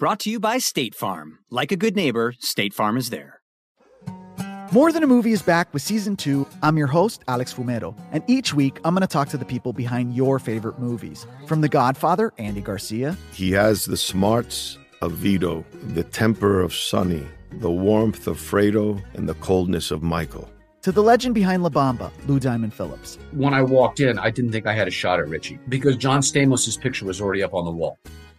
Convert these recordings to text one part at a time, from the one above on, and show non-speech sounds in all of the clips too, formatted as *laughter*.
Brought to you by State Farm. Like a good neighbor, State Farm is there. More Than a Movie is back with season two. I'm your host, Alex Fumero, and each week I'm going to talk to the people behind your favorite movies. From The Godfather, Andy Garcia. He has the smarts of Vito, the temper of Sonny, the warmth of Fredo, and the coldness of Michael. To the legend behind La Bamba, Lou Diamond Phillips. When I walked in, I didn't think I had a shot at Richie because John Stamos' picture was already up on the wall.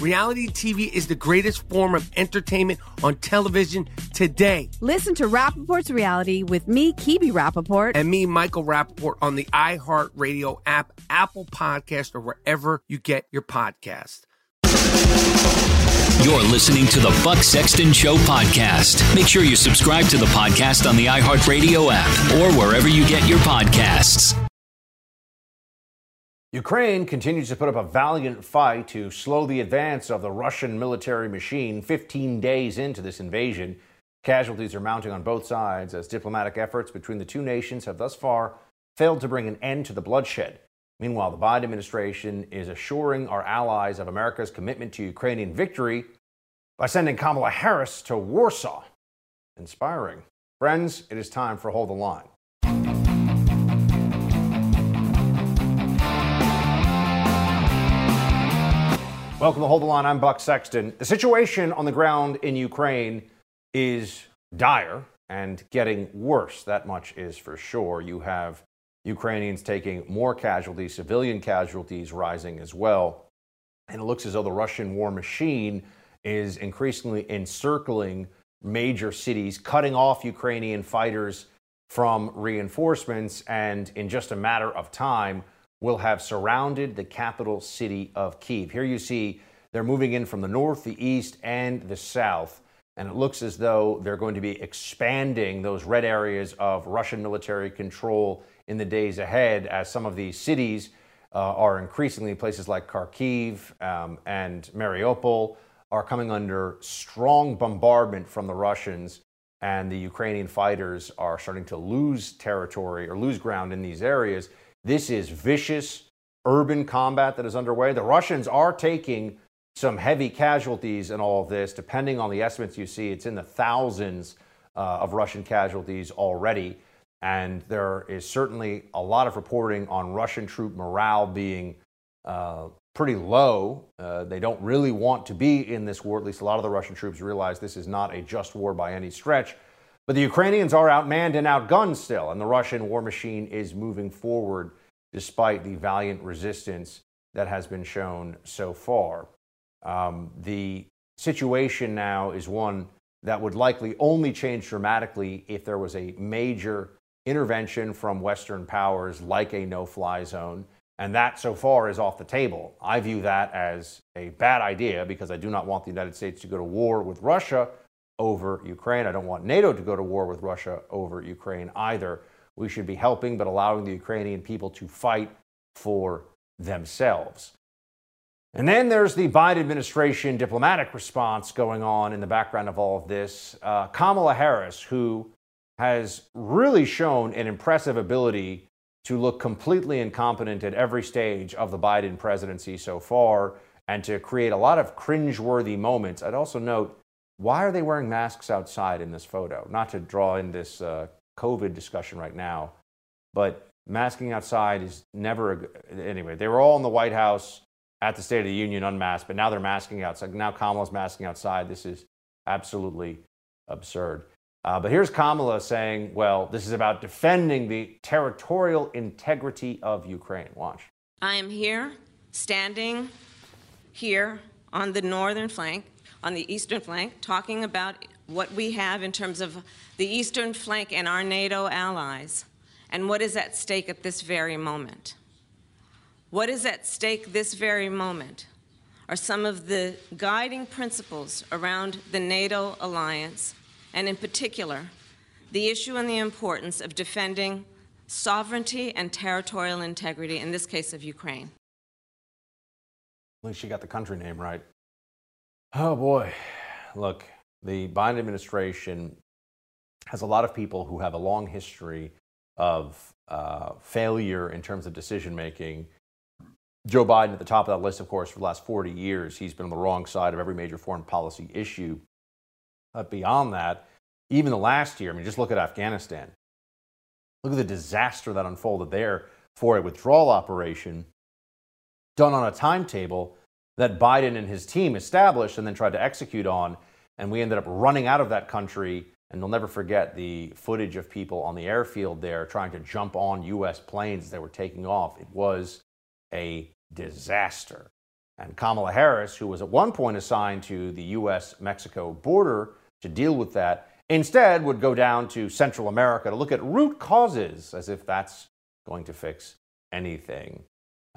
Reality TV is the greatest form of entertainment on television today. Listen to Rapaport's reality with me, Kebbi Rapaport. And me, Michael Rapaport, on the iHeartRadio app, Apple Podcast, or wherever you get your podcast. You're listening to the Buck Sexton Show podcast. Make sure you subscribe to the podcast on the iHeartRadio app or wherever you get your podcasts. Ukraine continues to put up a valiant fight to slow the advance of the Russian military machine 15 days into this invasion. Casualties are mounting on both sides as diplomatic efforts between the two nations have thus far failed to bring an end to the bloodshed. Meanwhile, the Biden administration is assuring our allies of America's commitment to Ukrainian victory by sending Kamala Harris to Warsaw. Inspiring. Friends, it is time for Hold the Line. Welcome to Hold the Line. I'm Buck Sexton. The situation on the ground in Ukraine is dire and getting worse. That much is for sure. You have Ukrainians taking more casualties, civilian casualties rising as well. And it looks as though the Russian war machine is increasingly encircling major cities, cutting off Ukrainian fighters from reinforcements, and in just a matter of time, will have surrounded the capital city of Kiev. Here you see they're moving in from the north, the east, and the south. And it looks as though they're going to be expanding those red areas of Russian military control in the days ahead as some of these cities uh, are increasingly places like Kharkiv um, and Mariupol are coming under strong bombardment from the Russians. And the Ukrainian fighters are starting to lose territory or lose ground in these areas this is vicious urban combat that is underway. The Russians are taking some heavy casualties in all of this. Depending on the estimates you see, it's in the thousands uh, of Russian casualties already. And there is certainly a lot of reporting on Russian troop morale being uh, pretty low. Uh, they don't really want to be in this war. At least a lot of the Russian troops realize this is not a just war by any stretch. But the Ukrainians are outmanned and outgunned still, and the Russian war machine is moving forward despite the valiant resistance that has been shown so far. Um, the situation now is one that would likely only change dramatically if there was a major intervention from Western powers like a no fly zone. And that so far is off the table. I view that as a bad idea because I do not want the United States to go to war with Russia over Ukraine. I don't want NATO to go to war with Russia over Ukraine either. We should be helping but allowing the Ukrainian people to fight for themselves. And then there's the Biden administration diplomatic response going on in the background of all of this. Uh, Kamala Harris, who has really shown an impressive ability to look completely incompetent at every stage of the Biden presidency so far and to create a lot of cringeworthy moments. I'd also note why are they wearing masks outside in this photo? Not to draw in this uh, COVID discussion right now, but masking outside is never a, anyway. They were all in the White House at the State of the Union unmasked, but now they're masking outside. Now Kamala's masking outside. This is absolutely absurd. Uh, but here's Kamala saying, well, this is about defending the territorial integrity of Ukraine. Watch. I am here, standing here on the northern flank, on the eastern flank, talking about what we have in terms of the eastern flank and our NATO allies, and what is at stake at this very moment. What is at stake this very moment are some of the guiding principles around the NATO alliance and in particular, the issue and the importance of defending sovereignty and territorial integrity, in this case of Ukraine. At least she got the country name right. Oh boy. Look, the Biden administration has a lot of people who have a long history of uh, failure in terms of decision making. Joe Biden at the top of that list, of course, for the last 40 years. He's been on the wrong side of every major foreign policy issue. But beyond that, even the last year, I mean, just look at Afghanistan. Look at the disaster that unfolded there for a withdrawal operation done on a timetable that Biden and his team established and then tried to execute on. And we ended up running out of that country. And you'll never forget the footage of people on the airfield there trying to jump on U.S. planes they were taking off. It was a disaster. And Kamala Harris, who was at one point assigned to the U.S. Mexico border to deal with that, instead would go down to Central America to look at root causes as if that's going to fix anything.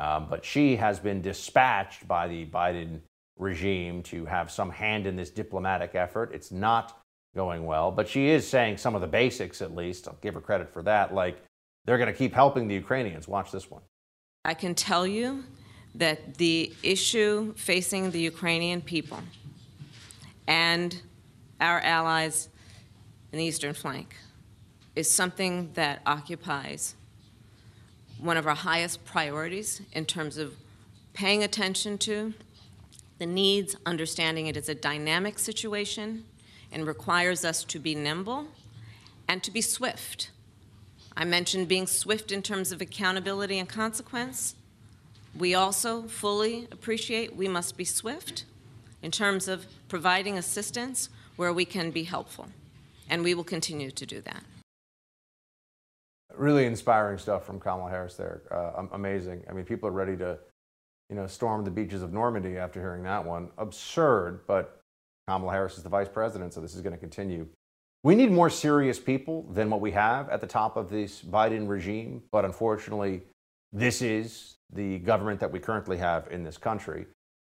Um, but she has been dispatched by the Biden regime to have some hand in this diplomatic effort. It's not going well, but she is saying some of the basics at least. I'll give her credit for that. Like they're going to keep helping the Ukrainians. Watch this one. I can tell you that the issue facing the Ukrainian people and our allies in the eastern flank is something that occupies one of our highest priorities in terms of paying attention to the needs, understanding it is a dynamic situation and requires us to be nimble and to be swift. I mentioned being swift in terms of accountability and consequence. We also fully appreciate we must be swift in terms of providing assistance where we can be helpful. And we will continue to do that. Really inspiring stuff from Kamala Harris there. Uh, amazing. I mean, people are ready to, you know, storm the beaches of Normandy after hearing that one. Absurd, but Kamala Harris is the vice president, so this is going to continue. We need more serious people than what we have at the top of this Biden regime, but unfortunately, this is the government that we currently have in this country.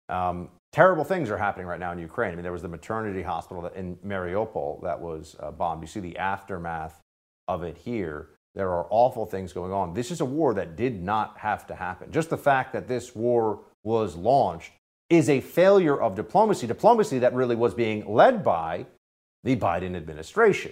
Um, terrible things are happening right now in Ukraine. I mean, there was the maternity hospital in Mariupol that was uh, bombed. You see the aftermath of it here. There are awful things going on. This is a war that did not have to happen. Just the fact that this war was launched is a failure of diplomacy, diplomacy that really was being led by the Biden administration.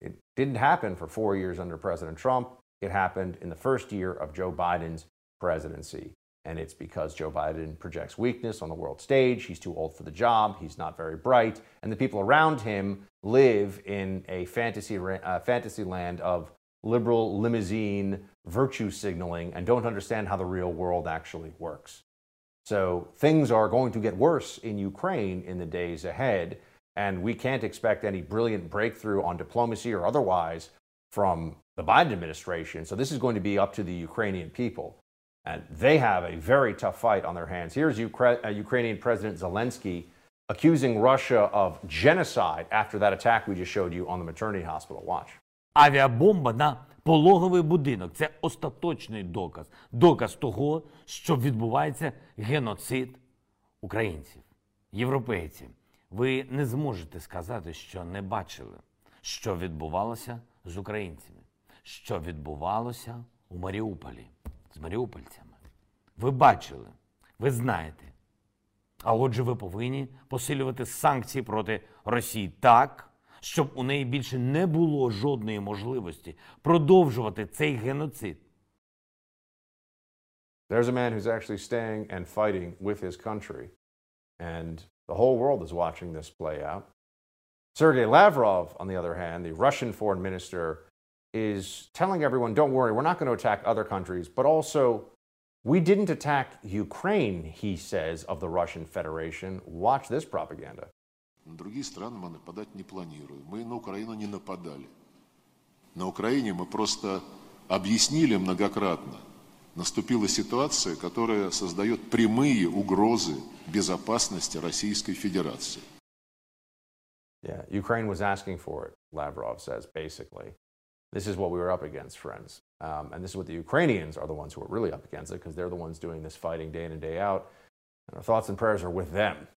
It didn't happen for four years under President Trump. It happened in the first year of Joe Biden's presidency. And it's because Joe Biden projects weakness on the world stage. He's too old for the job. He's not very bright. And the people around him live in a fantasy, uh, fantasy land of liberal limousine virtue signaling and don't understand how the real world actually works. So things are going to get worse in Ukraine in the days ahead. And we can't expect any brilliant breakthrough on diplomacy or otherwise from the Biden administration. So this is going to be up to the Ukrainian people. And they have a very tough fight on their hands. Here's Ukra- uh, Ukrainian President Zelensky accusing Russia of genocide after that attack we just showed you on the maternity hospital. Watch. Авіабомба на Пологовий будинок це остаточний доказ, доказ того, що відбувається геноцид українців, європейців. Ви не зможете сказати, що не бачили, що відбувалося з українцями, що відбувалося у Маріуполі з маріупольцями. Ви бачили, ви знаєте. А отже, ви повинні посилювати санкції проти Росії так, щоб у неї більше не було жодної можливості продовжувати цей геноцид. There's a man who's actually staying and fighting with his country. And the whole world is watching this play out. Sergei Lavrov, on the other hand, the Russian foreign minister, is telling everyone don't worry, we're not going to attack other countries, but also we didn't attack Ukraine, he says, of the Russian Federation. Watch this propaganda. На другие страны мы нападать не планируем. Мы на Украину не нападали. На Украине мы просто объяснили многократно. Наступила ситуация, которая создает прямые угрозы безопасности Российской Федерации. Yeah, Ukraine was asking for it, Lavrov says, basically. This is what we were up against, friends. Um, and this is what the Ukrainians are the ones who are really up against it because they're the ones doing this fighting day in and day out. And our thoughts and prayers are with them.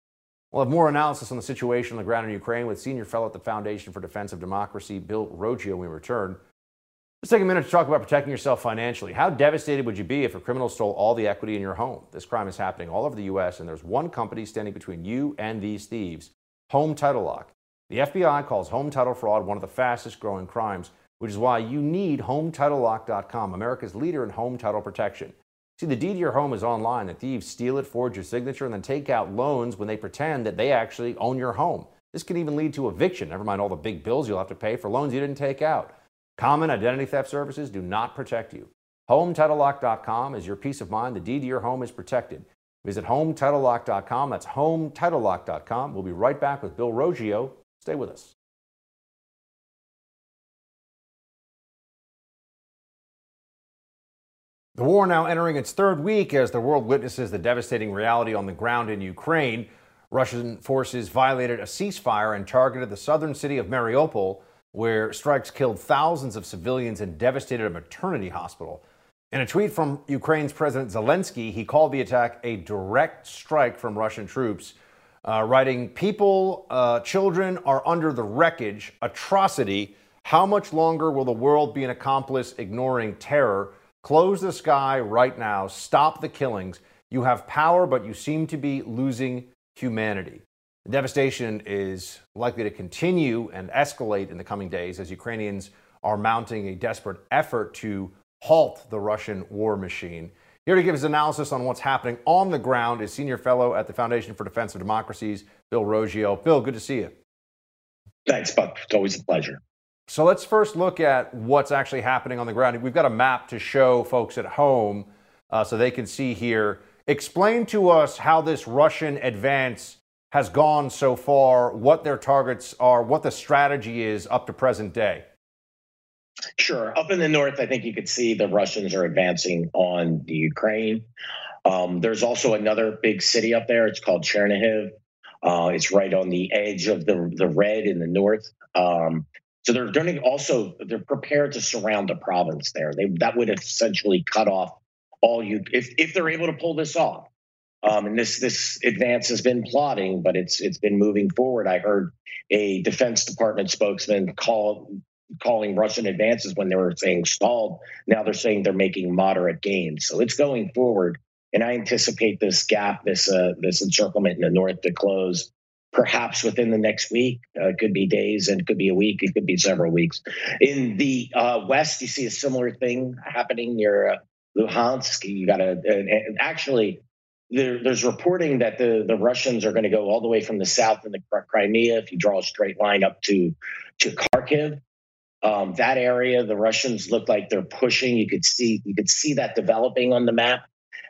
We'll have more analysis on the situation on the ground in Ukraine with senior fellow at the Foundation for Defense of Democracy, Bill Roggio, when we return. Let's take a minute to talk about protecting yourself financially. How devastated would you be if a criminal stole all the equity in your home? This crime is happening all over the U.S., and there's one company standing between you and these thieves Home Title Lock. The FBI calls home title fraud one of the fastest growing crimes, which is why you need HomeTitleLock.com, America's leader in home title protection. See, the deed to your home is online. The thieves steal it, forge your signature, and then take out loans when they pretend that they actually own your home. This can even lead to eviction, never mind all the big bills you'll have to pay for loans you didn't take out. Common identity theft services do not protect you. HomeTitleLock.com is your peace of mind. The deed to your home is protected. Visit HomeTitleLock.com. That's HomeTitleLock.com. We'll be right back with Bill Roggio. Stay with us. The war now entering its third week as the world witnesses the devastating reality on the ground in Ukraine. Russian forces violated a ceasefire and targeted the southern city of Mariupol, where strikes killed thousands of civilians and devastated a maternity hospital. In a tweet from Ukraine's President Zelensky, he called the attack a direct strike from Russian troops, uh, writing, People, uh, children are under the wreckage, atrocity. How much longer will the world be an accomplice ignoring terror? Close the sky right now. Stop the killings. You have power, but you seem to be losing humanity. The devastation is likely to continue and escalate in the coming days as Ukrainians are mounting a desperate effort to halt the Russian war machine. Here to give his analysis on what's happening on the ground is senior fellow at the Foundation for Defense of Democracies, Bill Roggio. Bill, good to see you. Thanks, Buck. It's always a pleasure. So let's first look at what's actually happening on the ground. We've got a map to show folks at home uh, so they can see here. Explain to us how this Russian advance has gone so far, what their targets are, what the strategy is up to present day. Sure. Up in the north, I think you could see the Russians are advancing on the Ukraine. Um, there's also another big city up there. It's called Chernihiv. Uh, it's right on the edge of the the red in the north. Um, so they're doing also they're prepared to surround the province there. They that would essentially cut off all you if if they're able to pull this off. Um, and this this advance has been plotting, but it's it's been moving forward. I heard a Defense Department spokesman call calling Russian advances when they were saying stalled. Now they're saying they're making moderate gains. So it's going forward, and I anticipate this gap, this uh, this encirclement in the north to close perhaps within the next week. Uh, it could be days and it could be a week. It could be several weeks. In the uh, west, you see a similar thing happening near uh, Luhansk. You got and actually. There, there's reporting that the, the Russians are going to go all the way from the south in the Crimea. If you draw a straight line up to to Kharkiv, um, that area, the Russians look like they're pushing. You could see you could see that developing on the map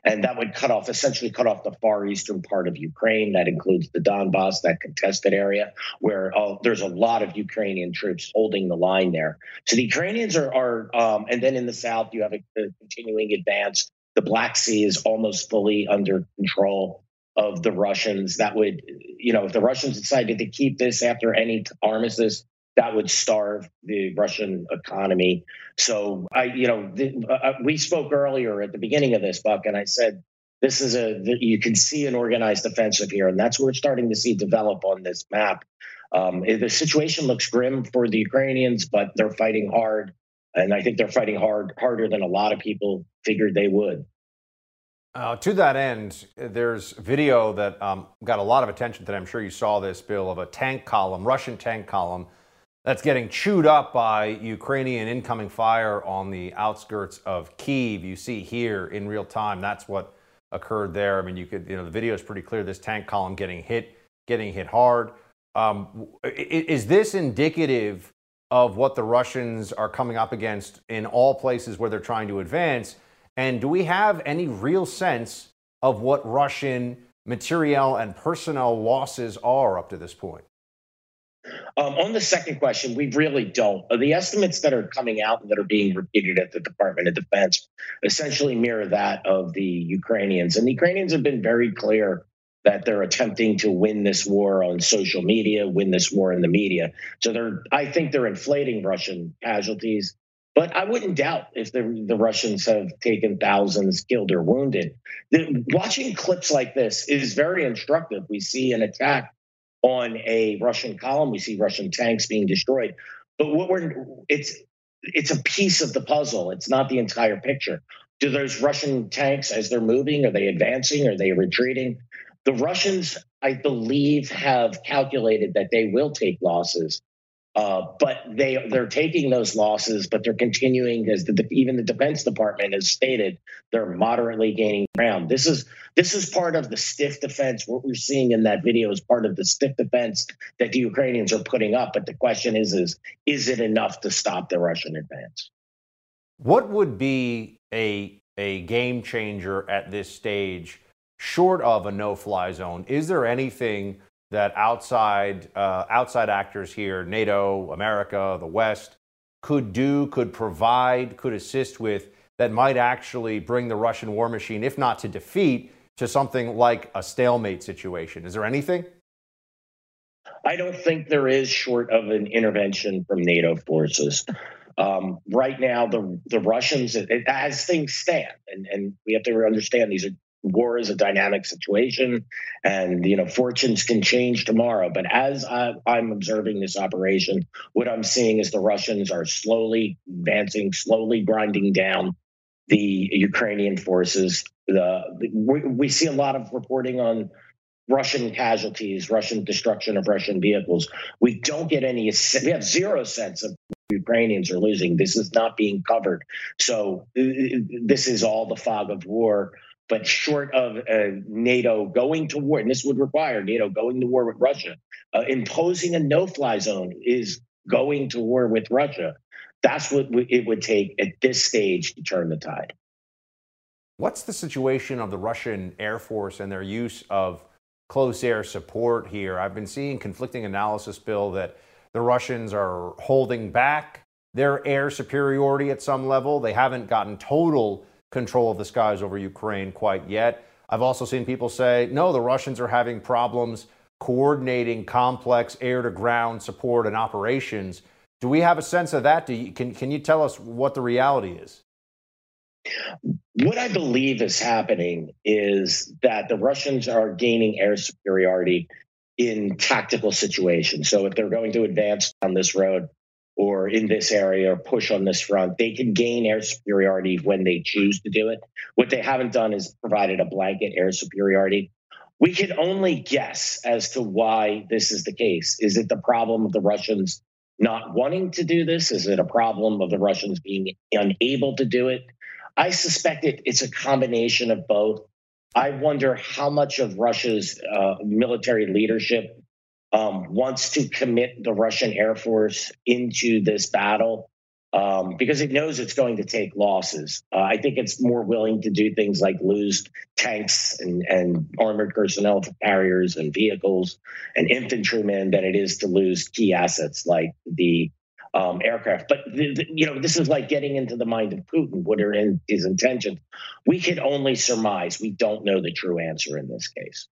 and that would cut off essentially cut off the far eastern part of Ukraine. That includes the Donbass, that contested area where uh, there's a lot of Ukrainian troops holding the line there. So the Ukrainians are, are um, and then in the south you have a, a continuing advance. The Black Sea is almost fully under control of the Russians. That would, you know, if the Russians decided to keep this after any armistice, that would starve the Russian economy. So I, you know, uh, uh we spoke earlier at the beginning of this, Buck, and I said this is a you can see an organized offensive here, and that's what we're starting to see develop on this map. Um, the situation looks grim for the Ukrainians, but they're fighting hard, and I think they're fighting hard harder than a lot of people figured they would. Uh, to that end, there's video that um, got a lot of attention that I'm sure you saw this, Bill, of a tank column, Russian tank column, that's getting chewed up by Ukrainian incoming fire on the outskirts of Kiev. You see here in real time. That's what occurred there. I mean, you could, you know, the video is pretty clear. This tank column getting hit, getting hit hard. Um, is this indicative of what the Russians are coming up against in all places where they're trying to advance? And do we have any real sense of what Russian materiel and personnel losses are up to this point? Um, on the second question, we really don't. The estimates that are coming out and that are being repeated at the Department of Defense essentially mirror that of the Ukrainians. And the Ukrainians have been very clear that they're attempting to win this war on social media, win this war in the media. So they're, I think they're inflating Russian casualties. But I wouldn't doubt if the, the Russians have taken thousands killed or wounded. The, watching clips like this is very instructive. We see an attack on a Russian column. We see Russian tanks being destroyed. But what we're it's it's a piece of the puzzle. It's not the entire picture. Do those Russian tanks, as they're moving, are they advancing? Are they retreating? The Russians, I believe, have calculated that they will take losses uh, but they they're taking those losses, but they're continuing as the, even the Defense Department has stated they're moderately gaining ground. This is this is part of the stiff defense. What we're seeing in that video is part of the stiff defense that the Ukrainians are putting up. But the question is is is it enough to stop the Russian advance? What would be a a game changer at this stage, short of a no-fly zone? Is there anything that outside uh, outside actors here, NATO, America, the West, could do, could provide, could assist with that might actually bring the Russian war machine, if not to defeat, to something like a stalemate situation. Is there anything? I don't think there is, short of an intervention from NATO forces. Um, right now, the the Russians, as things stand, and, and we have to understand these are war is a dynamic situation and you know fortunes can change tomorrow but as I, i'm observing this operation what i'm seeing is the russians are slowly advancing slowly grinding down the ukrainian forces the, we, we see a lot of reporting on Russian casualties, Russian destruction of Russian vehicles. We don't get any, we have zero sense of Ukrainians are losing. This is not being covered. So uh, this is all the fog of war. But short of uh, NATO going to war, and this would require NATO going to war with Russia, uh, imposing a no fly zone is going to war with Russia. That's what it would take at this stage to turn the tide. What's the situation of the Russian Air Force and their use of close air support here? I've been seeing conflicting analysis, Bill, that the Russians are holding back their air superiority at some level. They haven't gotten total control of the skies over Ukraine quite yet. I've also seen people say, no, the Russians are having problems coordinating complex air to ground support and operations. Do we have a sense of that? You, can, can you tell us what the reality is? What I believe is happening is that the Russians are gaining air superiority in tactical situations. So if they're going to advance on this road, or in this area or push on this front. They can gain air superiority when they choose to do it. What they haven't done is provided a blanket air superiority. We can only guess as to why this is the case. Is it the problem of the Russians not wanting to do this? Is it a problem of the Russians being unable to do it? I suspect it, it's a combination of both. I wonder how much of Russia's uh, military leadership um, wants to commit the Russian Air Force into this battle um, because it knows it's going to take losses. Uh, I think it's more willing to do things like lose tanks and, and armored personnel carriers and vehicles and infantrymen than it is to lose key assets like the um, aircraft. But you know, this is like getting into the mind of Putin. What are in, his intentions? We can only surmise. We don't know the true answer in this case.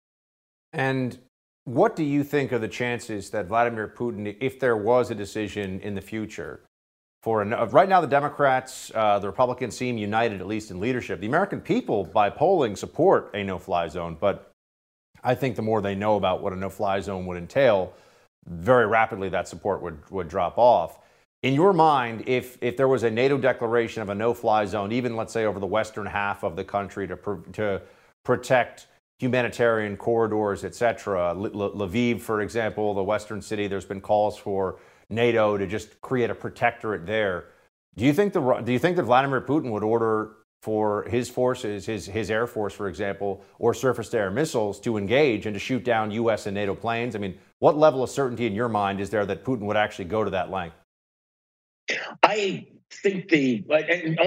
And what do you think are the chances that Vladimir Putin, if there was a decision in the future, for an, right now the Democrats, uh, the Republicans seem united at least in leadership. The American people, by polling, support a no-fly zone, but I think the more they know about what a no-fly zone would entail, very rapidly that support would would drop off. In your mind, if if there was a NATO declaration of a no-fly zone, even let's say over the western half of the country to to protect humanitarian corridors, etc. Lviv, for example, the western city, there's been calls for NATO to just create a protectorate there. Do you think the do you think that Vladimir Putin would order for his forces, his his air force, for example, or surface-to-air missiles to engage and to shoot down U.S. and NATO planes? I mean, what level of certainty in your mind is there that Putin would actually go to that length? I think the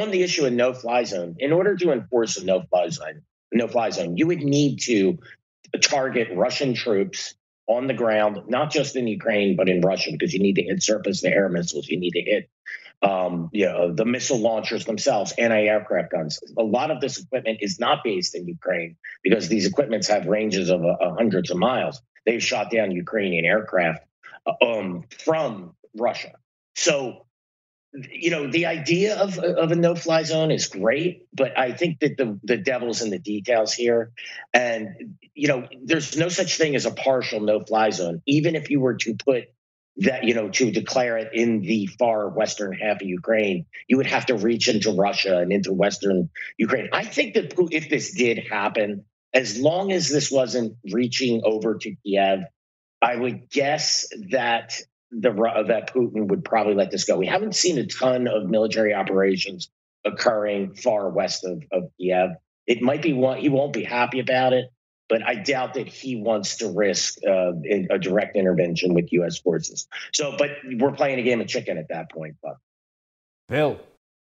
on the issue of no-fly zone, in order to enforce a no-fly zone, no-fly zone, you would need to target Russian troops on the ground, not just in Ukraine, but in Russia, because you need to hit surface to air missiles. You need to hit um, you know, the missile launchers themselves, anti-aircraft guns. A lot of this equipment is not based in Ukraine because these equipments have ranges of uh, hundreds of miles. They've shot down Ukrainian aircraft uh, um, from Russia. So you know the idea of of a no fly zone is great but i think that the the devil's in the details here. And you know there's no such thing as a partial no fly zone even if you were to put that you know to declare it in the far western half of ukraine you would have to reach into russia and into western ukraine. I think that if this did happen as long as this wasn't reaching over to kiev i would guess that the that Putin would probably let this go. We haven't seen a ton of military operations occurring far west of, of Kiev. It might be one he won't be happy about it, but I doubt that he wants to risk uh, a direct intervention with U.S. forces. So, but we're playing a game of chicken at that point, Buck. Bill,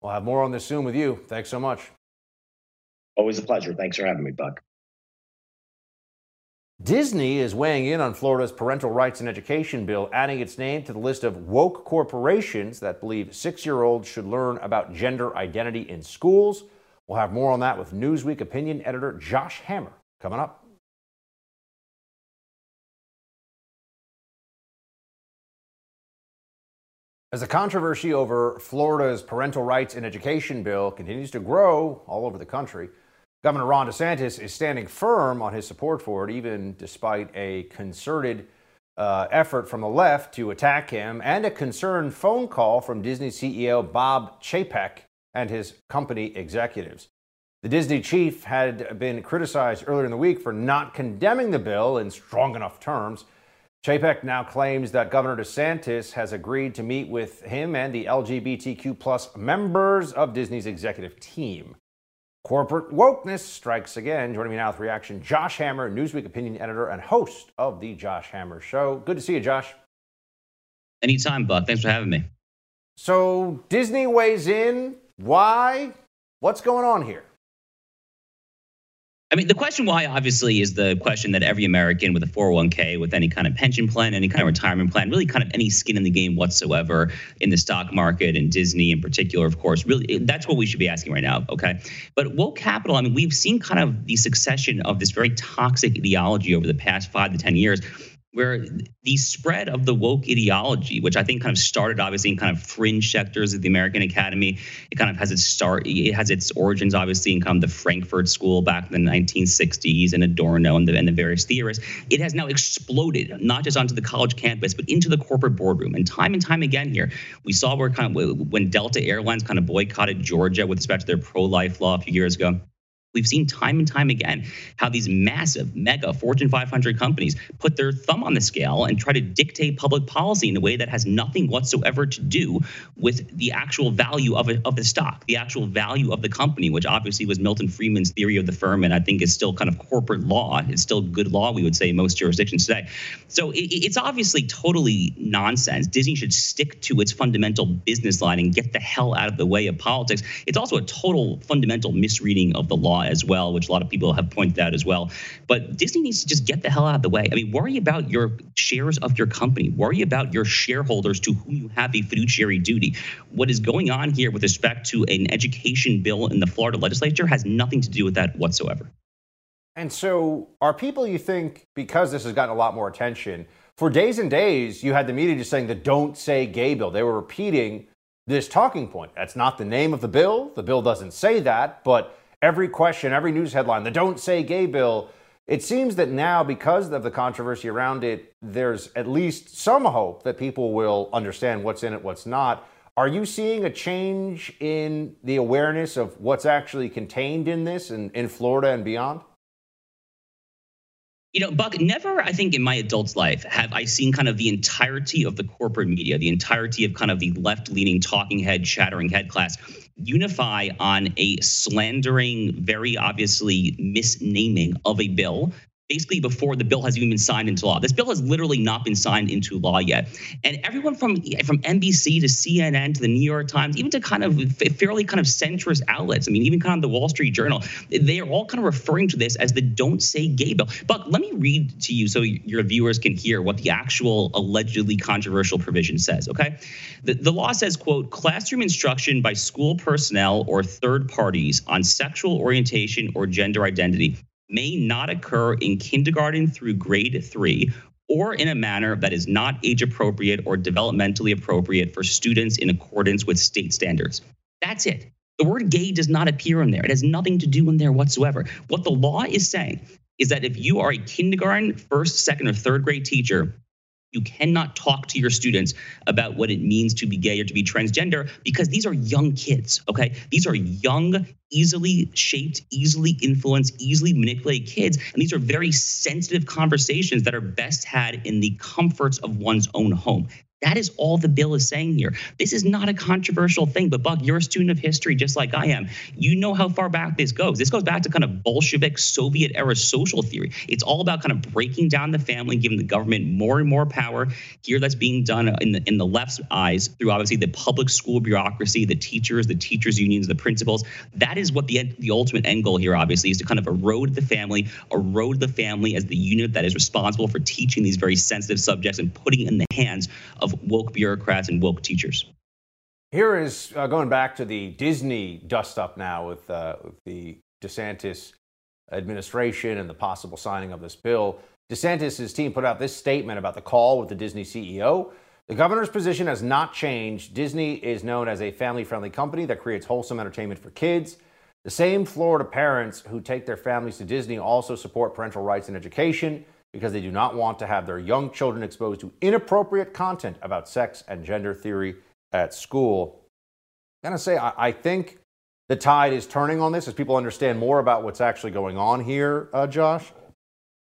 we'll have more on this soon with you. Thanks so much. Always a pleasure. Thanks for having me, Buck. Disney is weighing in on Florida's parental rights and education bill, adding its name to the list of woke corporations that believe six year olds should learn about gender identity in schools. We'll have more on that with Newsweek opinion editor Josh Hammer coming up. As the controversy over Florida's parental rights and education bill continues to grow all over the country, Governor Ron DeSantis is standing firm on his support for it, even despite a concerted uh, effort from the left to attack him and a concerned phone call from Disney CEO Bob Chapek and his company executives. The Disney chief had been criticized earlier in the week for not condemning the bill in strong enough terms. Chapek now claims that Governor DeSantis has agreed to meet with him and the LGBTQ plus members of Disney's executive team. Corporate wokeness strikes again. Joining me now with reaction, Josh Hammer, Newsweek opinion editor and host of the Josh Hammer Show. Good to see you, Josh. Anytime, Buck. Thanks for having me. So Disney weighs in. Why? What's going on here? I mean, the question why obviously is the question that every American with a 401k, with any kind of pension plan, any kind of retirement plan, really kind of any skin in the game whatsoever in the stock market and Disney in particular, of course, really that's what we should be asking right now. Okay. But woke capital, I mean, we've seen kind of the succession of this very toxic ideology over the past five to 10 years where mm-hmm. the spread of the woke ideology, which I think kind of started obviously in kind of fringe sectors of the American Academy, it kind of has its start, it has its origins obviously in kind of the Frankfurt School back in the 1960s and Adorno and the, and the various theorists. It has now exploded not just onto the college campus but into the corporate boardroom. And time and time again here, we saw where kind of when Delta Airlines kind of boycotted Georgia with respect to their pro-life law a few years ago We've seen time and time again how these massive, mega Fortune 500 companies put their thumb on the scale and try to dictate public policy in a way that has nothing whatsoever to do with the actual value of, a, of the stock, the actual value of the company, which obviously was Milton Friedman's theory of the firm, and I think is still kind of corporate law. It's still good law, we would say, in most jurisdictions today. So it, it's obviously totally nonsense. Disney should stick to its fundamental business line and get the hell out of the way of politics. It's also a total fundamental misreading of the law as well, which a lot of people have pointed out as well. But Disney needs to just get the hell out of the way. I mean, worry about your shares of your company, worry about your shareholders to whom you have a fiduciary duty. What is going on here with respect to an education bill in the Florida legislature has nothing to do with that whatsoever. And so, are people you think, because this has gotten a lot more attention, for days and days, you had the media just saying the don't say gay bill. They were repeating this talking point. That's not the name of the bill. The bill doesn't say that, but every question, every news headline, the don't say gay bill, it seems that now, because of the controversy around it, there's at least some hope that people will understand what's in it, what's not. Are you seeing a change in the awareness of what's actually contained in this in, in Florida and beyond? You know, Buck, never, I think, in my adult life have I seen kind of the entirety of the corporate media, the entirety of kind of the left leaning talking head, chattering head class unify on a slandering, very obviously misnaming of a bill basically before the bill has even been signed into law. This bill has literally not been signed into law yet. And everyone from from NBC to CNN to the New York Times, even to kind of fairly kind of centrist outlets, I mean, even kind of the Wall Street Journal, they are all kind of referring to this as the "Don't Say Gay" bill. But let me read to you so your viewers can hear what the actual allegedly controversial provision says. Okay, the, the law says, "quote Classroom instruction by school personnel or third parties on sexual orientation or gender identity." May not occur in kindergarten through grade three or in a manner that is not age appropriate or developmentally appropriate for students in accordance with state standards. That's it. The word gay does not appear in there. It has nothing to do in there whatsoever. What the law is saying is that if you are a kindergarten, first, second, or third grade teacher you cannot talk to your students about what it means to be gay or to be transgender because these are young kids, okay? These are young, easily shaped, easily influenced, easily manipulated kids. And these are very sensitive conversations that are best had in the comforts of one's own home. That is all the bill is saying here. This is not a controversial thing, but Buck, you're a student of history just like I am. You know how far back this goes. This goes back to kind of Bolshevik Soviet era social theory. It's all about kind of breaking down the family, giving the government more and more power. Here, that's being done in the in the left's eyes through obviously the public school bureaucracy, the teachers, the teachers unions, the principals. That is what the the ultimate end goal here, obviously, is to kind of erode the family, erode the family as the unit that is responsible for teaching these very sensitive subjects and putting in the hands of of woke bureaucrats and woke teachers. Here is uh, going back to the Disney dust up now with, uh, with the DeSantis administration and the possible signing of this bill. DeSantis' team put out this statement about the call with the Disney CEO. The governor's position has not changed. Disney is known as a family friendly company that creates wholesome entertainment for kids. The same Florida parents who take their families to Disney also support parental rights in education because they do not want to have their young children exposed to inappropriate content about sex and gender theory at school. I'm going to say, I, I, think the tide is turning on this as people understand more about what's actually going on here, uh, Josh.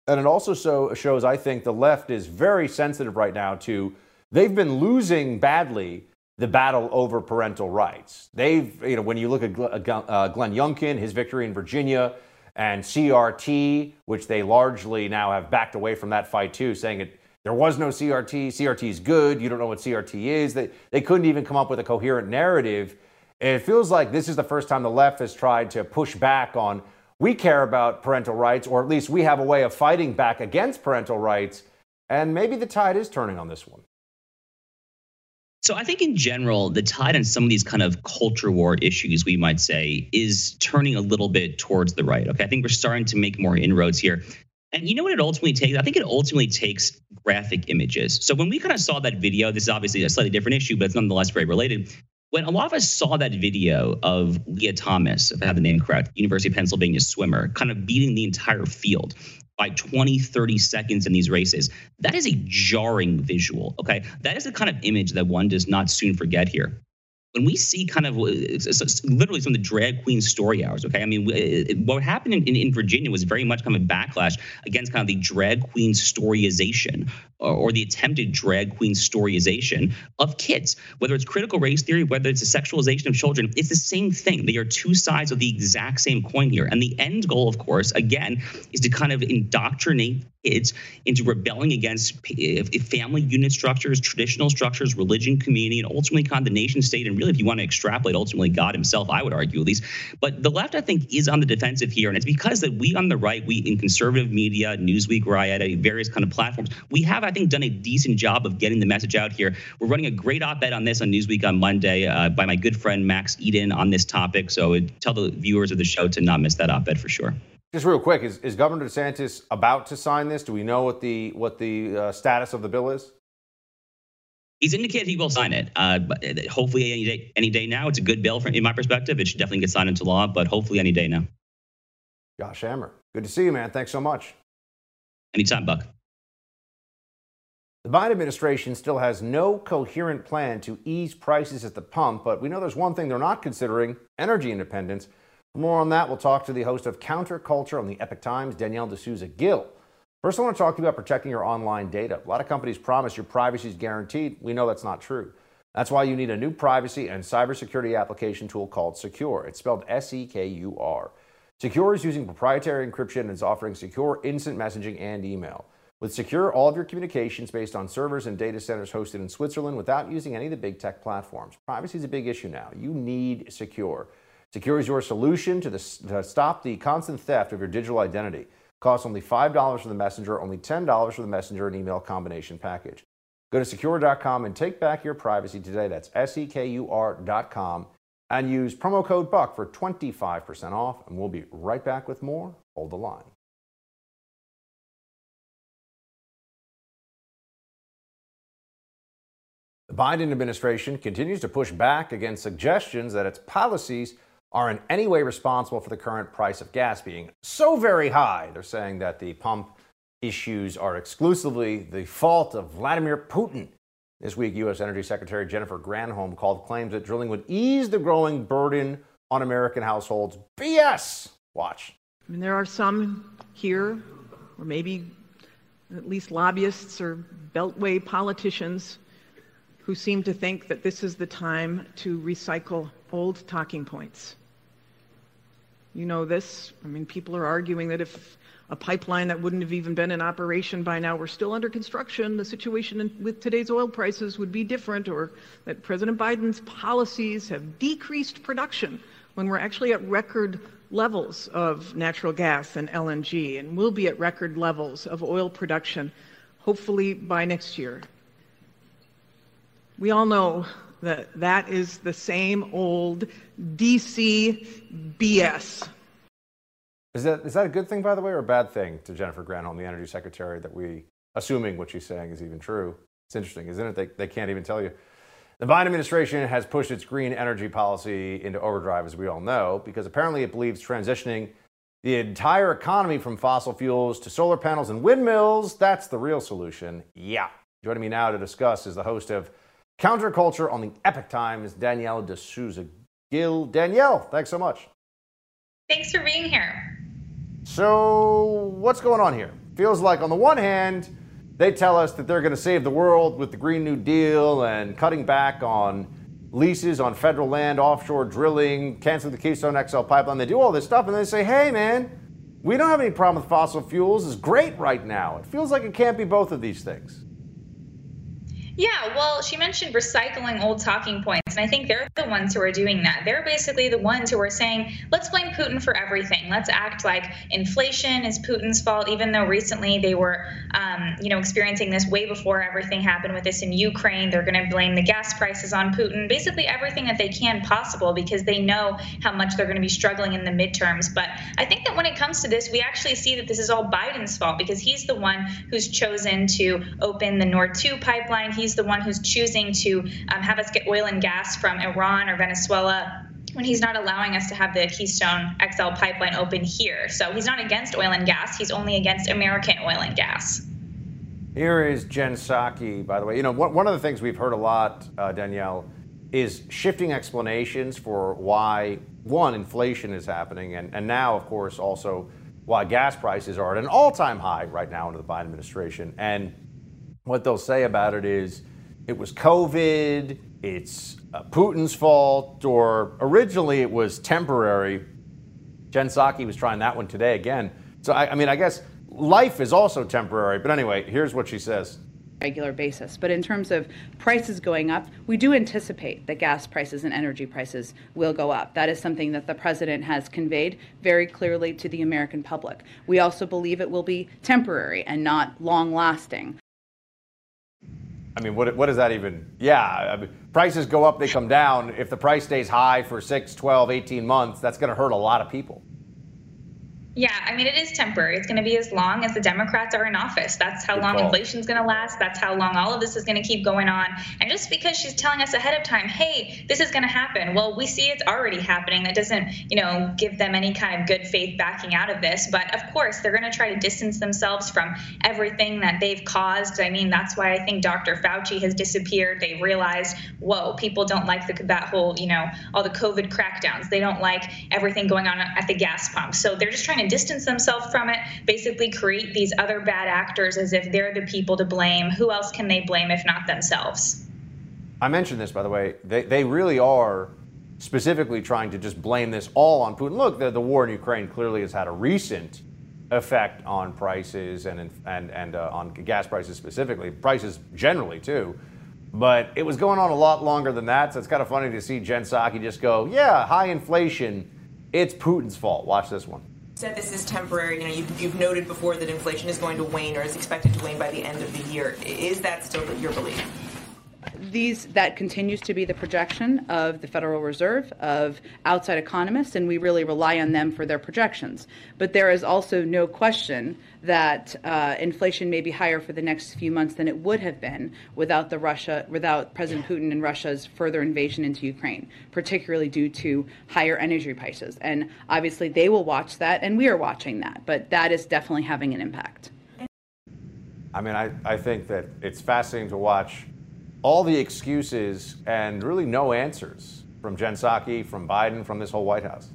And it also so shows, I think, the left is very sensitive right now to they've been losing badly the battle over parental rights. They've, you know, when you look at uh, Glenn Youngkin, his victory in Virginia, and CRT, which they largely now have backed away from that fight too, saying it there was no CRT. CRT is good. You don't know what CRT is. They, they couldn't even come up with a coherent narrative. And it feels like this is the first time the left has tried to push back on we care about parental rights, or at least we have a way of fighting back against parental rights. And maybe the tide is turning on this one. So I think in general, the tide on some of these kind of culture war issues, we might say, is turning a little bit towards the right. Okay, I think we're starting to make more inroads here. And you know what it ultimately takes? I think it ultimately takes graphic images. So when we kind of saw that video, this is obviously a slightly different issue, but it's nonetheless very related. When a lot of us saw that video of Lia Thomas, if I have the name correct, University of Pennsylvania swimmer, kind of beating the entire field, by 20, 30 seconds in these races. That is a jarring visual. Okay. That is the kind of image that one does not soon forget here when we see kind of uh, it's literally some of the drag queen story hours, okay? I mean, uh, uh, what happened in, in, in, Virginia was very much kind of a backlash against kind of the drag queen storyization or, the attempted drag queen storyization of kids, whether it's critical race theory, whether it's a sexualization of children, it's the same thing. They are two sides of the exact same coin here. And the end goal, of course, again, is to kind of indoctrinate kids into rebelling against family unit structures, traditional structures, religion, community, and ultimately kind of the nation state. And really, if you want to extrapolate, ultimately God Himself, I would argue at least. But the left, I think, is on the defensive here, and it's because that we on the right, we in conservative media, Newsweek, Riot, various kind of platforms, we have, I think, done a decent job of getting the message out here. We're running a great op-ed on this on Newsweek on Monday uh, by my good friend Max Eden on this topic. So tell the viewers of the show to not miss that op-ed for sure. Just real quick, is, is Governor DeSantis about to sign this? Do we know what the what the uh, status of the bill is? He's indicated he will sign it. Uh, uh, hopefully, any day, any day now. It's a good bill from in my perspective. It should definitely get signed into law, but hopefully, any day now. Josh Hammer, good to see you, man. Thanks so much. Anytime, Buck. The Biden administration still has no coherent plan to ease prices at the pump, but we know there's one thing they're not considering energy independence. For more on that, we'll talk to the host of Counterculture on the Epoch Times, Danielle D'Souza Gill. First, I want to talk to you about protecting your online data. A lot of companies promise your privacy is guaranteed. We know that's not true. That's why you need a new privacy and cybersecurity application tool called Sekur. It's spelled S E K U R. Sekur is using proprietary encryption and is offering secure instant messaging and email. With Sekur, all of your communications based on servers and data centers hosted in Switzerland without using any of the big tech platforms. Privacy is a big issue now. You need Sekur. Sekur is your solution to, the, to stop the constant theft of your digital identity. Costs only $5 for the messenger, only $10 for the messenger and email combination package. Go to sekur.com and take back your privacy today. That's S E K U R.com and use promo code BUCK for 25% off. And we'll be right back with more. Hold the line. The Biden administration continues to push back against suggestions that its policies are in any way responsible for the current price of gas being so very high. They're saying that the pump issues are exclusively the fault of Vladimir Putin. This week, U.S. Energy Secretary Jennifer Granholm called claims that drilling would ease the growing burden on American households. BS! Watch. I mean, there are some here, or maybe at least lobbyists or beltway politicians, who seem to think that this is the time to recycle old talking points. You know this. I mean, people are arguing that if a pipeline that wouldn't have even been in operation by now were still under construction, the situation in, with today's oil prices would be different, or that President Biden's policies have decreased production when we're actually at record levels of natural gas and LNG, and will be at record levels of oil production, hopefully by next year. We all know that that is the same old DC BS. Is that, is that a good thing, by the way, or a bad thing to Jennifer Granholm, the Energy Secretary, that we, assuming what she's saying is even true? It's interesting, isn't it? They, they can't even tell you. The Biden administration has pushed its green energy policy into overdrive, as we all know, because apparently it believes transitioning the entire economy from fossil fuels to solar panels and windmills, that's the real solution. Yeah. Joining me now to discuss is the host of Counterculture on the Epoch Times, Danielle D'Souza Gill. Danielle, thanks so much. Thanks for being here. So, what's going on here? Feels like, on the one hand, they tell us that they're going to save the world with the Green New Deal and cutting back on leases on federal land, offshore drilling, canceling the Keystone XL pipeline. They do all this stuff and they say, hey, man, we don't have any problem with fossil fuels. It's great right now. It feels like it can't be both of these things. Yeah, well, she mentioned recycling old talking points, and I think they're the ones who are doing that. They're basically the ones who are saying, let's blame Putin for everything. Let's act like inflation is Putin's fault, even though recently they were, um, you know, experiencing this way before everything happened with this in Ukraine. They're going to blame the gas prices on Putin, basically everything that they can possible, because they know how much they're going to be struggling in the midterms. But I think that when it comes to this, we actually see that this is all Biden's fault because he's the one who's chosen to open the Nord 2 pipeline. He's the one who's choosing to um, have us get oil and gas from Iran or Venezuela when he's not allowing us to have the Keystone XL pipeline open here. So he's not against oil and gas, he's only against American oil and gas. Here is Jen Psaki, by the way. You know, one of the things we've heard a lot, uh, Danielle, is shifting explanations for why, one, inflation is happening, and, and now, of course, also why gas prices are at an all time high right now under the Biden administration. And what they'll say about it is it was COVID, it's uh, Putin's fault, or originally it was temporary. Jen Psaki was trying that one today again. So, I, I mean, I guess life is also temporary. But anyway, here's what she says regular basis. But in terms of prices going up, we do anticipate that gas prices and energy prices will go up. That is something that the president has conveyed very clearly to the American public. We also believe it will be temporary and not long lasting. I mean, what, what does that even? Yeah, I mean, prices go up, they come down. If the price stays high for 6, 12, 18 months, that's going to hurt a lot of people. Yeah, I mean, it is temporary. It's going to be as long as the Democrats are in office. That's how Good long call. inflation is going to last. That's how long all of this is going to keep going on. And just because she's telling us ahead of time, hey, this is going to happen, well, we see it's already happening. That doesn't, you know, give them any kind of good faith backing out of this. But of course, they're going to try to distance themselves from everything that they've caused. I mean, that's why I think Dr. Fauci has disappeared. They realized, whoa, people don't like the, that whole, you know, all the COVID crackdowns. They don't like everything going on at the gas pump. So they're just trying to distance themselves from it, basically create these other bad actors as if they're the people to blame. Who else can they blame if not themselves? I mentioned this, by the way. They, they really are specifically trying to just blame this all on Putin. Look, the, the war in Ukraine clearly has had a recent effect on prices and and and uh, on gas prices specifically, prices generally too. But it was going on a lot longer than that, so it's kind of funny to see Jen Psaki just go, "Yeah, high inflation, it's Putin's fault." Watch this one. Said this is temporary. You know, you've, you've noted before that inflation is going to wane or is expected to wane by the end of the year. Is that still your belief? These that continues to be the projection of the Federal Reserve of outside economists, and we really rely on them for their projections. But there is also no question that uh, inflation may be higher for the next few months than it would have been without the Russia, without President Putin and Russia's further invasion into Ukraine, particularly due to higher energy prices. And obviously, they will watch that, and we are watching that. But that is definitely having an impact. I mean, I, I think that it's fascinating to watch all the excuses and really no answers from Jen Psaki, from Biden, from this whole White House.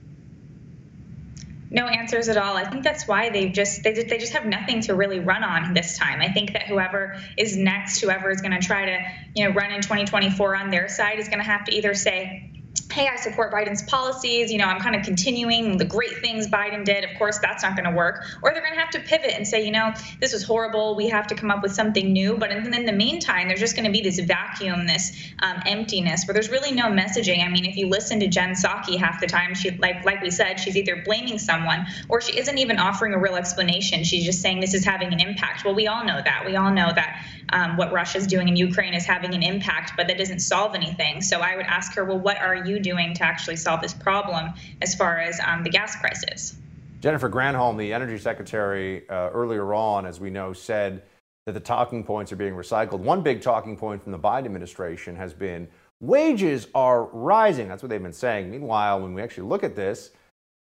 No answers at all. I think that's why they just they they just have nothing to really run on this time. I think that whoever is next, whoever is going to try to you know run in 2024 on their side, is going to have to either say. Hey, I support Biden's policies. You know, I'm kind of continuing the great things Biden did. Of course, that's not going to work. Or they're going to have to pivot and say, you know, this was horrible. We have to come up with something new. But in, the meantime, there's just going to be this vacuum, this um, emptiness, where there's really no messaging. I mean, if you listen to Jen Psaki half the time, she like like we said, she's either blaming someone or she isn't even offering a real explanation. She's just saying this is having an impact. Well, we all know that. We all know that um, what Russia's doing in Ukraine is having an impact, but that doesn't solve anything. So I would ask her, well, what are you doing to actually solve this problem as far as um, the gas prices? Jennifer Granholm, the energy secretary, uh, earlier on, as we know, said that the talking points are being recycled. One big talking point from the Biden administration has been wages are rising. That's what they've been saying. Meanwhile, when we actually look at this,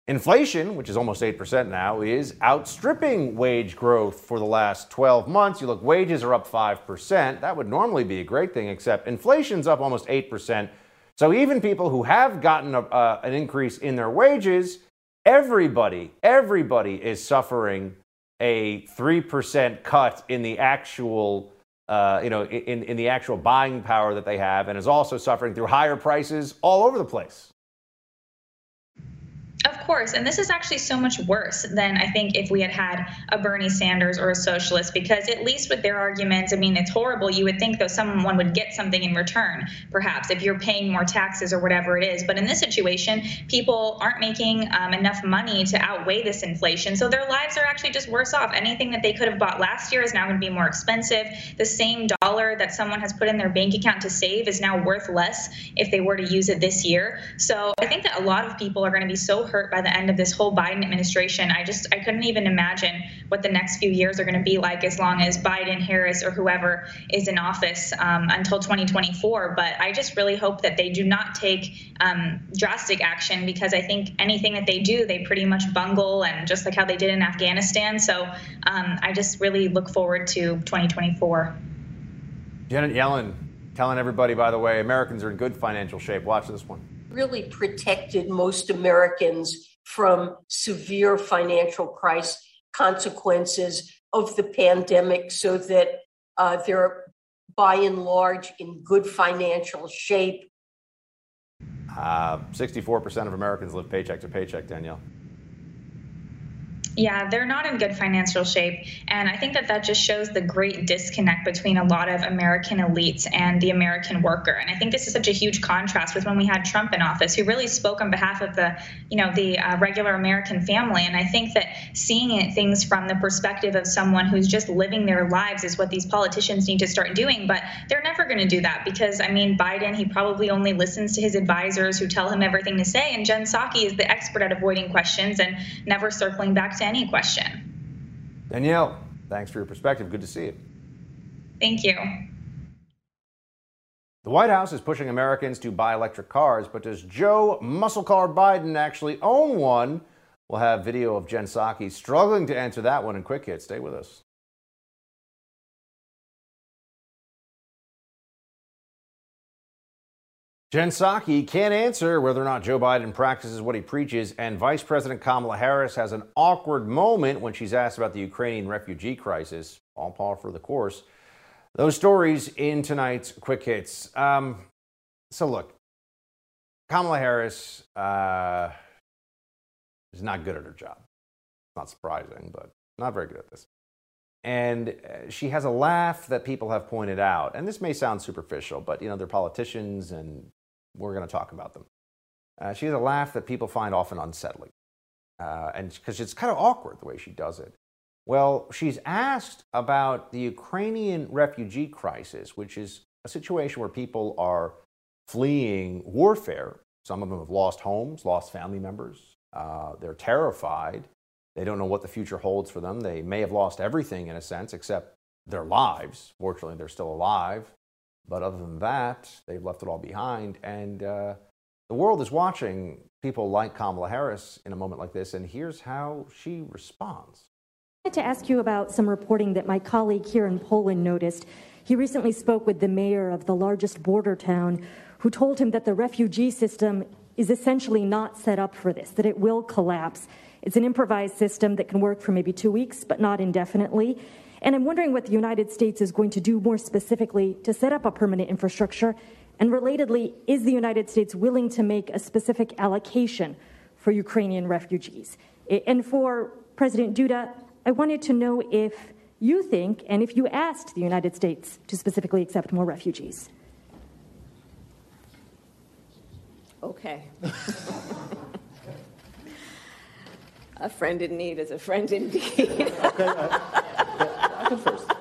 inflation, which is almost 8% now, is outstripping wage growth for the last 12 months. You look, wages are up 5%. That would normally be a great thing, except inflation's up almost 8%. So even people who have gotten a, uh, an increase in their wages, everybody, everybody is suffering a 3% cut in the actual uh, you know, in, in the actual buying power that they have, and is also suffering through higher prices all over the place. Course, and this is actually so much worse than I think if we had had a Bernie Sanders or a socialist, because at least with their arguments, I mean, it's horrible. You would think though someone would get something in return, perhaps if you're paying more taxes or whatever it is. But in this situation, people aren't making um, enough money to outweigh this inflation, so their lives are actually just worse off. Anything that they could have bought last year is now going to be more expensive. The same dollar that someone has put in their bank account to save is now worth less if they were to use it this year. So I think that a lot of people are going to be so hurt by the end of this whole Biden administration. I just I couldn't even imagine what the next few years are going to be like as long as Biden, Harris, or whoever is in office um, until 2024. But I just really hope that they do not take um, drastic action because I think anything that they do, they pretty much bungle, and just like how they did in Afghanistan. So um, I just really look forward to 2024. Janet Yellen telling everybody, by the way, Americans are in good financial shape. Watch this one. Really protected most Americans from severe financial crisis consequences of the pandemic so that uh, they're by and large in good financial shape. Uh, 64% of Americans live paycheck to paycheck, Danielle. Yeah, they're not in good financial shape. And I think that that just shows the great disconnect between a lot of American elites and the American worker. And I think this is such a huge contrast with when we had Trump in office, who really spoke on behalf of the, you know, the uh, regular American family. And I think that seeing it, things from the perspective of someone who's just living their lives is what these politicians need to start doing. But they're never going to do that because, I mean, Biden, he probably only listens to his advisors who tell him everything to say. And Jen Psaki is the expert at avoiding questions and never circling back to any question. Danielle, thanks for your perspective. Good to see you. Thank you. The White House is pushing Americans to buy electric cars, but does Joe Muscle Car Biden actually own one? We'll have video of Jen Psaki struggling to answer that one in quick hit. Stay with us. Jen Psaki can't answer whether or not Joe Biden practices what he preaches, and Vice President Kamala Harris has an awkward moment when she's asked about the Ukrainian refugee crisis. All par for the course. Those stories in tonight's quick hits. Um, so, look, Kamala Harris uh, is not good at her job. Not surprising, but not very good at this. And uh, she has a laugh that people have pointed out. And this may sound superficial, but you know, they're politicians and we're going to talk about them. Uh, she has a laugh that people find often unsettling, uh, and because it's kind of awkward the way she does it. Well, she's asked about the Ukrainian refugee crisis, which is a situation where people are fleeing warfare. Some of them have lost homes, lost family members. Uh, they're terrified. They don't know what the future holds for them. They may have lost everything in a sense, except their lives. Fortunately, they're still alive. But other than that, they've left it all behind. And uh, the world is watching people like Kamala Harris in a moment like this, and here's how she responds. I wanted to ask you about some reporting that my colleague here in Poland noticed. He recently spoke with the mayor of the largest border town, who told him that the refugee system is essentially not set up for this, that it will collapse. It's an improvised system that can work for maybe two weeks, but not indefinitely. And I'm wondering what the United States is going to do more specifically to set up a permanent infrastructure. And relatedly, is the United States willing to make a specific allocation for Ukrainian refugees? And for President Duda, I wanted to know if you think and if you asked the United States to specifically accept more refugees. Okay. *laughs* a friend in need is a friend indeed. okay, I can first.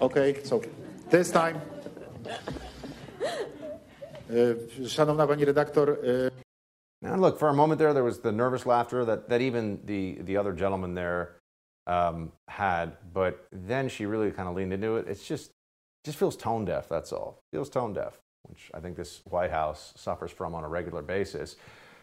Okay, so this time. Uh, Szanowna pani redaktor. Now, look, for a moment there, there was the nervous laughter that, that even the, the other gentleman there um, had, but then she really kind of leaned into it. It's just, just feels tone deaf, that's all. Feels tone deaf, which I think this White House suffers from on a regular basis.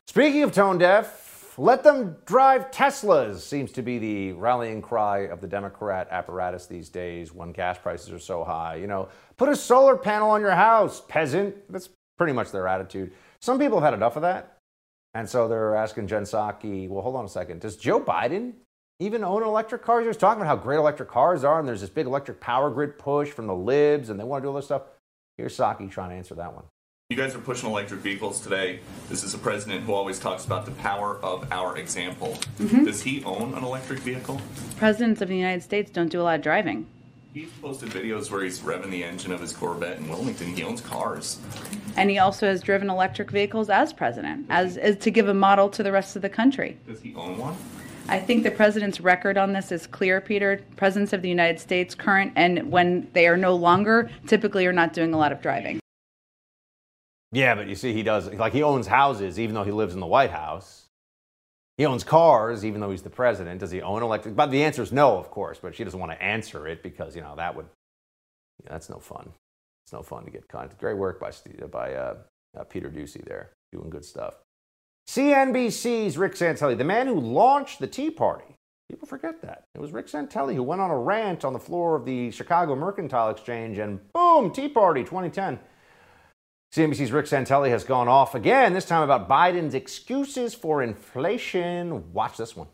Speaking of tone deaf, let them drive Teslas seems to be the rallying cry of the Democrat apparatus these days when gas prices are so high. You know, put a solar panel on your house, peasant. That's pretty much their attitude. Some people have had enough of that. And so they're asking Jen Psaki, well, hold on a second. Does Joe Biden even own electric cars? He was talking about how great electric cars are, and there's this big electric power grid push from the libs, and they want to do all this stuff. Here's Psaki trying to answer that one. You guys are pushing electric vehicles today. This is a president who always talks about the power of our example. Mm-hmm. Does he own an electric vehicle? Presidents of the United States don't do a lot of driving. He's posted videos where he's revving the engine of his Corvette in Wilmington. He owns cars. And he also has driven electric vehicles as president, as, as to give a model to the rest of the country. Does he own one? I think the president's record on this is clear, Peter. Presidents of the United States, current and when they are no longer, typically are not doing a lot of driving. Yeah, but you see, he does, like, he owns houses even though he lives in the White House. He owns cars even though he's the president. Does he own electric? But the answer is no, of course, but she doesn't want to answer it because, you know, that would, that's no fun. It's no fun to get content. Great work by, by uh, uh, Peter Doocy there, doing good stuff. CNBC's Rick Santelli, the man who launched the Tea Party. People forget that. It was Rick Santelli who went on a rant on the floor of the Chicago Mercantile Exchange and boom, Tea Party 2010. CNBC's Rick Santelli has gone off again, this time about Biden's excuses for inflation. Watch this one.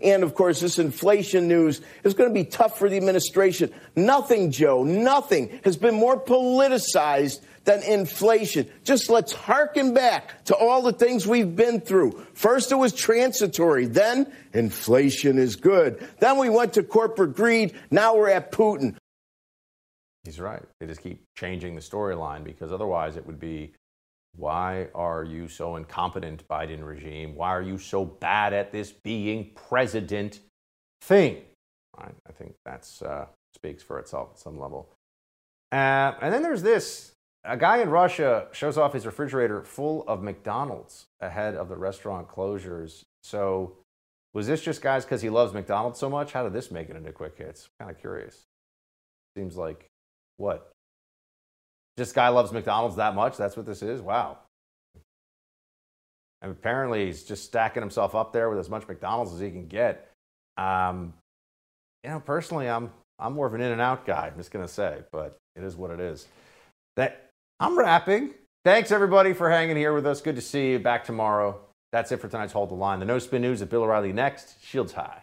And of course, this inflation news is going to be tough for the administration. Nothing, Joe, nothing has been more politicized than inflation. Just let's harken back to all the things we've been through. First, it was transitory. Then, inflation is good. Then we went to corporate greed. Now we're at Putin. He's right. They just keep changing the storyline because otherwise it would be why are you so incompetent, Biden regime? Why are you so bad at this being president thing? Right? I think that uh, speaks for itself at some level. Uh, and then there's this a guy in Russia shows off his refrigerator full of McDonald's ahead of the restaurant closures. So, was this just guys because he loves McDonald's so much? How did this make it into quick hits? Kind of curious. Seems like what? Just guy loves McDonald's that much? That's what this is? Wow. And apparently he's just stacking himself up there with as much McDonald's as he can get. Um, you know, personally, I'm I'm more of an in and out guy. I'm just gonna say, but it is what it is. That I'm wrapping. Thanks everybody for hanging here with us. Good to see you. Back tomorrow. That's it for tonight's Hold the Line. The No Spin News at Bill O'Reilly next. Shields high.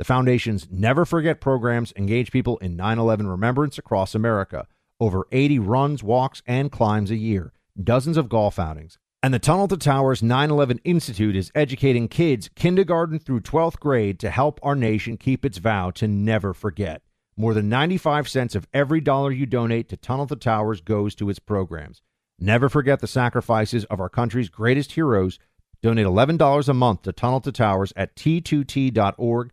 The Foundation's Never Forget programs engage people in 9 11 remembrance across America. Over 80 runs, walks, and climbs a year, dozens of golf outings. And the Tunnel to Towers 9 11 Institute is educating kids kindergarten through 12th grade to help our nation keep its vow to never forget. More than 95 cents of every dollar you donate to Tunnel to Towers goes to its programs. Never forget the sacrifices of our country's greatest heroes. Donate $11 a month to Tunnel to Towers at t2t.org